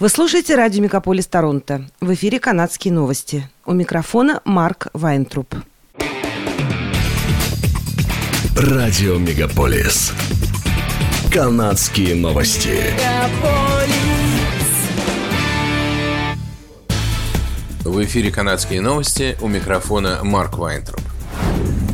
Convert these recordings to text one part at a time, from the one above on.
Вы слушаете радио «Мегаполис Торонто». В эфире «Канадские новости». У микрофона Марк Вайнтруп. Радио «Мегаполис». «Канадские новости». В эфире «Канадские новости». У микрофона Марк Вайнтруп.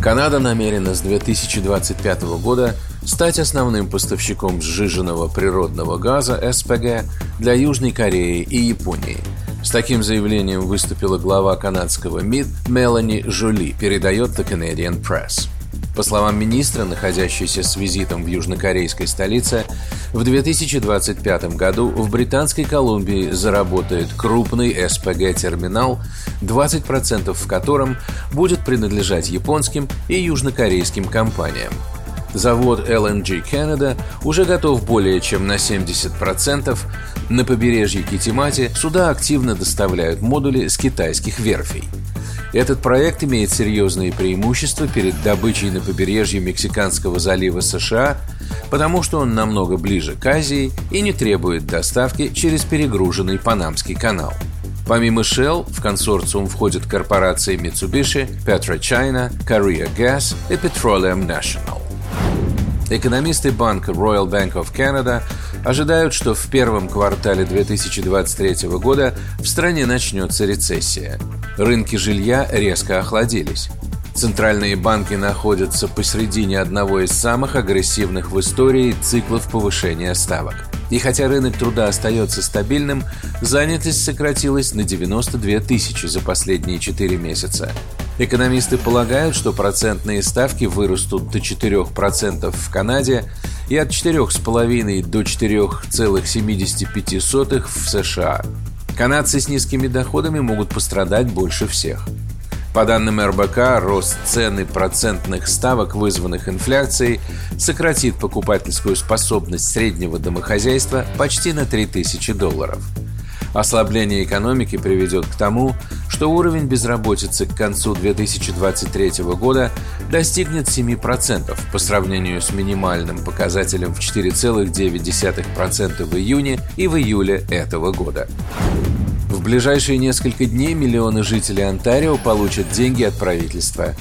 Канада намерена с 2025 года стать основным поставщиком сжиженного природного газа СПГ для Южной Кореи и Японии. С таким заявлением выступила глава канадского МИД Мелани Жоли, передает The Canadian Press. По словам министра, находящейся с визитом в южнокорейской столице, в 2025 году в Британской Колумбии заработает крупный СПГ-терминал, 20% в котором будет принадлежать японским и южнокорейским компаниям. Завод LNG Canada уже готов более чем на 70%. На побережье Китимати сюда активно доставляют модули с китайских верфей. Этот проект имеет серьезные преимущества перед добычей на побережье Мексиканского залива США, потому что он намного ближе к Азии и не требует доставки через перегруженный Панамский канал. Помимо Shell, в консорциум входят корпорации Mitsubishi, PetroChina, Korea Gas и Petroleum National. Экономисты банка Royal Bank of Canada ожидают, что в первом квартале 2023 года в стране начнется рецессия. Рынки жилья резко охладились. Центральные банки находятся посредине одного из самых агрессивных в истории циклов повышения ставок. И хотя рынок труда остается стабильным, занятость сократилась на 92 тысячи за последние 4 месяца. Экономисты полагают, что процентные ставки вырастут до 4% в Канаде и от 4,5 до 4,75 в США. Канадцы с низкими доходами могут пострадать больше всех. По данным РБК, рост цены процентных ставок, вызванных инфляцией, сократит покупательскую способность среднего домохозяйства почти на 3000 долларов – Ослабление экономики приведет к тому, что уровень безработицы к концу 2023 года достигнет 7% по сравнению с минимальным показателем в 4,9% в июне и в июле этого года. В ближайшие несколько дней миллионы жителей Онтарио получат деньги от правительства.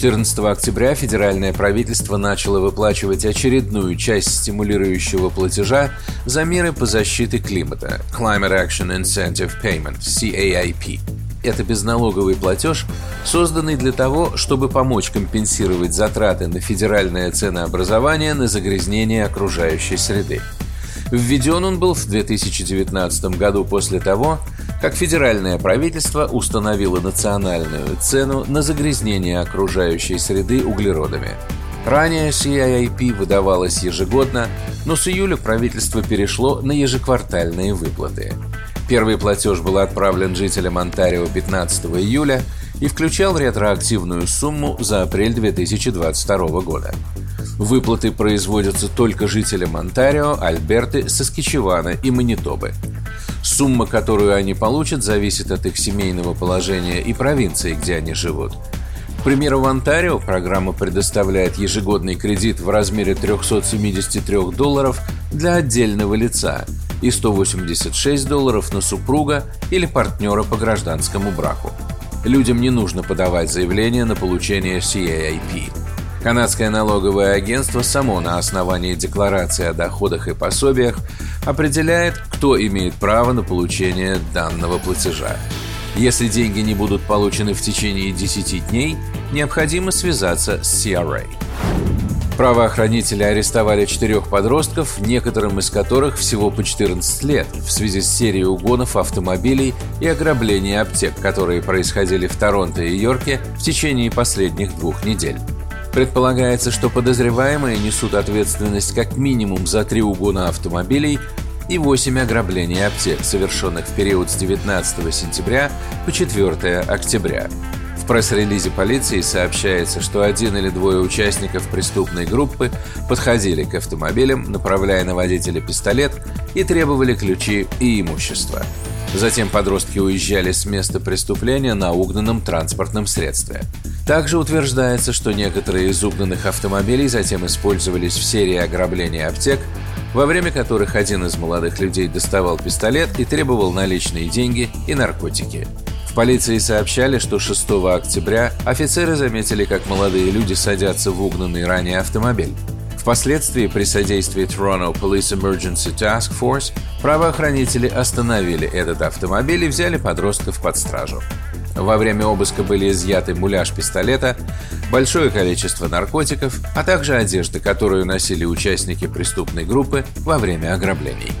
14 октября федеральное правительство начало выплачивать очередную часть стимулирующего платежа за меры по защите климата – Climate Action Incentive Payment – CAIP. Это безналоговый платеж, созданный для того, чтобы помочь компенсировать затраты на федеральное ценообразование на загрязнение окружающей среды. Введен он был в 2019 году после того, как федеральное правительство установило национальную цену на загрязнение окружающей среды углеродами. Ранее CIIP выдавалась ежегодно, но с июля правительство перешло на ежеквартальные выплаты. Первый платеж был отправлен жителям Онтарио 15 июля и включал ретроактивную сумму за апрель 2022 года. Выплаты производятся только жителям Онтарио, Альберты, Саскичевана и Манитобы – Сумма, которую они получат, зависит от их семейного положения и провинции, где они живут. К примеру, в Онтарио программа предоставляет ежегодный кредит в размере 373 долларов для отдельного лица и 186 долларов на супруга или партнера по гражданскому браку. Людям не нужно подавать заявление на получение CAIP. Канадское налоговое агентство само на основании декларации о доходах и пособиях определяет, кто имеет право на получение данного платежа. Если деньги не будут получены в течение 10 дней, необходимо связаться с CRA. Правоохранители арестовали четырех подростков, некоторым из которых всего по 14 лет, в связи с серией угонов автомобилей и ограбления аптек, которые происходили в Торонто и Йорке в течение последних двух недель. Предполагается, что подозреваемые несут ответственность как минимум за три угона автомобилей и 8 ограблений аптек, совершенных в период с 19 сентября по 4 октября. В пресс-релизе полиции сообщается, что один или двое участников преступной группы подходили к автомобилям, направляя на водителя пистолет и требовали ключи и имущество. Затем подростки уезжали с места преступления на угнанном транспортном средстве. Также утверждается, что некоторые из угнанных автомобилей затем использовались в серии ограблений аптек, во время которых один из молодых людей доставал пистолет и требовал наличные деньги и наркотики. В полиции сообщали, что 6 октября офицеры заметили, как молодые люди садятся в угнанный ранее автомобиль. Впоследствии при содействии Toronto Police Emergency Task Force правоохранители остановили этот автомобиль и взяли подростков под стражу. Во время обыска были изъяты муляж пистолета, большое количество наркотиков, а также одежда, которую носили участники преступной группы во время ограблений.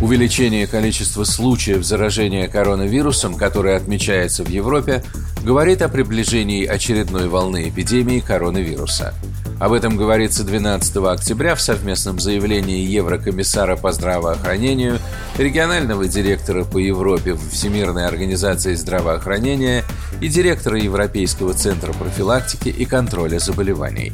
Увеличение количества случаев заражения коронавирусом, которое отмечается в Европе, говорит о приближении очередной волны эпидемии коронавируса – об этом говорится 12 октября в совместном заявлении Еврокомиссара по здравоохранению, регионального директора по Европе в Всемирной организации здравоохранения и директора Европейского центра профилактики и контроля заболеваний.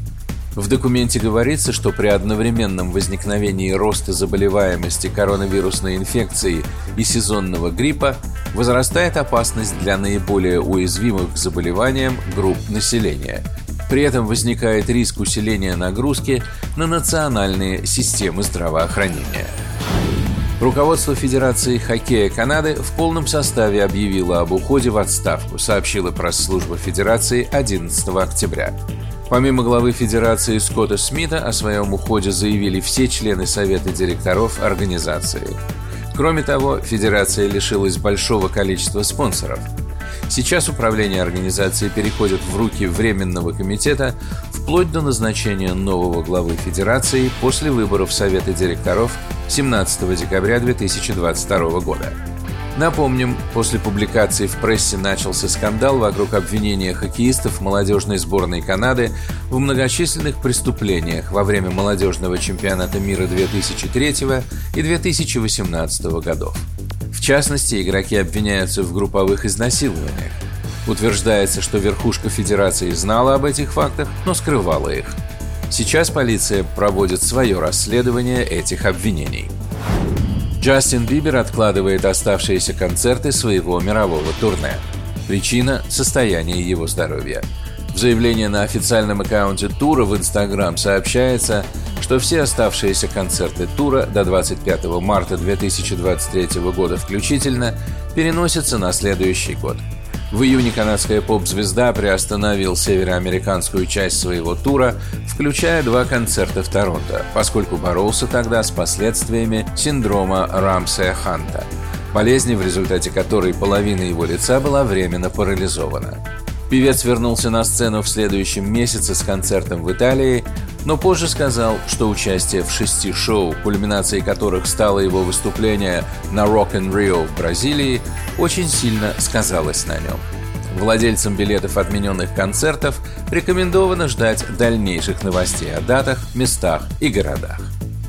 В документе говорится, что при одновременном возникновении роста заболеваемости коронавирусной инфекцией и сезонного гриппа возрастает опасность для наиболее уязвимых к заболеваниям групп населения – при этом возникает риск усиления нагрузки на национальные системы здравоохранения. Руководство Федерации хоккея Канады в полном составе объявило об уходе в отставку, сообщила пресс-служба Федерации 11 октября. Помимо главы Федерации Скотта Смита, о своем уходе заявили все члены Совета директоров организации. Кроме того, Федерация лишилась большого количества спонсоров – Сейчас управление организацией переходит в руки Временного комитета вплоть до назначения нового главы Федерации после выборов Совета директоров 17 декабря 2022 года. Напомним, после публикации в прессе начался скандал вокруг обвинения хоккеистов молодежной сборной Канады в многочисленных преступлениях во время молодежного чемпионата мира 2003 и 2018 годов частности, игроки обвиняются в групповых изнасилованиях. Утверждается, что верхушка Федерации знала об этих фактах, но скрывала их. Сейчас полиция проводит свое расследование этих обвинений. Джастин Бибер откладывает оставшиеся концерты своего мирового турне. Причина – состояние его здоровья. В заявлении на официальном аккаунте тура в Инстаграм сообщается, что все оставшиеся концерты тура до 25 марта 2023 года включительно переносятся на следующий год. В июне канадская поп-звезда приостановил североамериканскую часть своего тура, включая два концерта в Торонто, поскольку боролся тогда с последствиями синдрома Рамсея Ханта, болезни, в результате которой половина его лица была временно парализована. Певец вернулся на сцену в следующем месяце с концертом в Италии, но позже сказал, что участие в шести шоу, кульминацией которых стало его выступление на Rock in Rio в Бразилии, очень сильно сказалось на нем. Владельцам билетов отмененных концертов рекомендовано ждать дальнейших новостей о датах, местах и городах.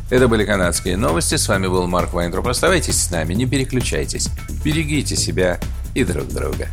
Это были канадские новости. С вами был Марк Вайнтроп. Оставайтесь с нами, не переключайтесь. Берегите себя и друг друга.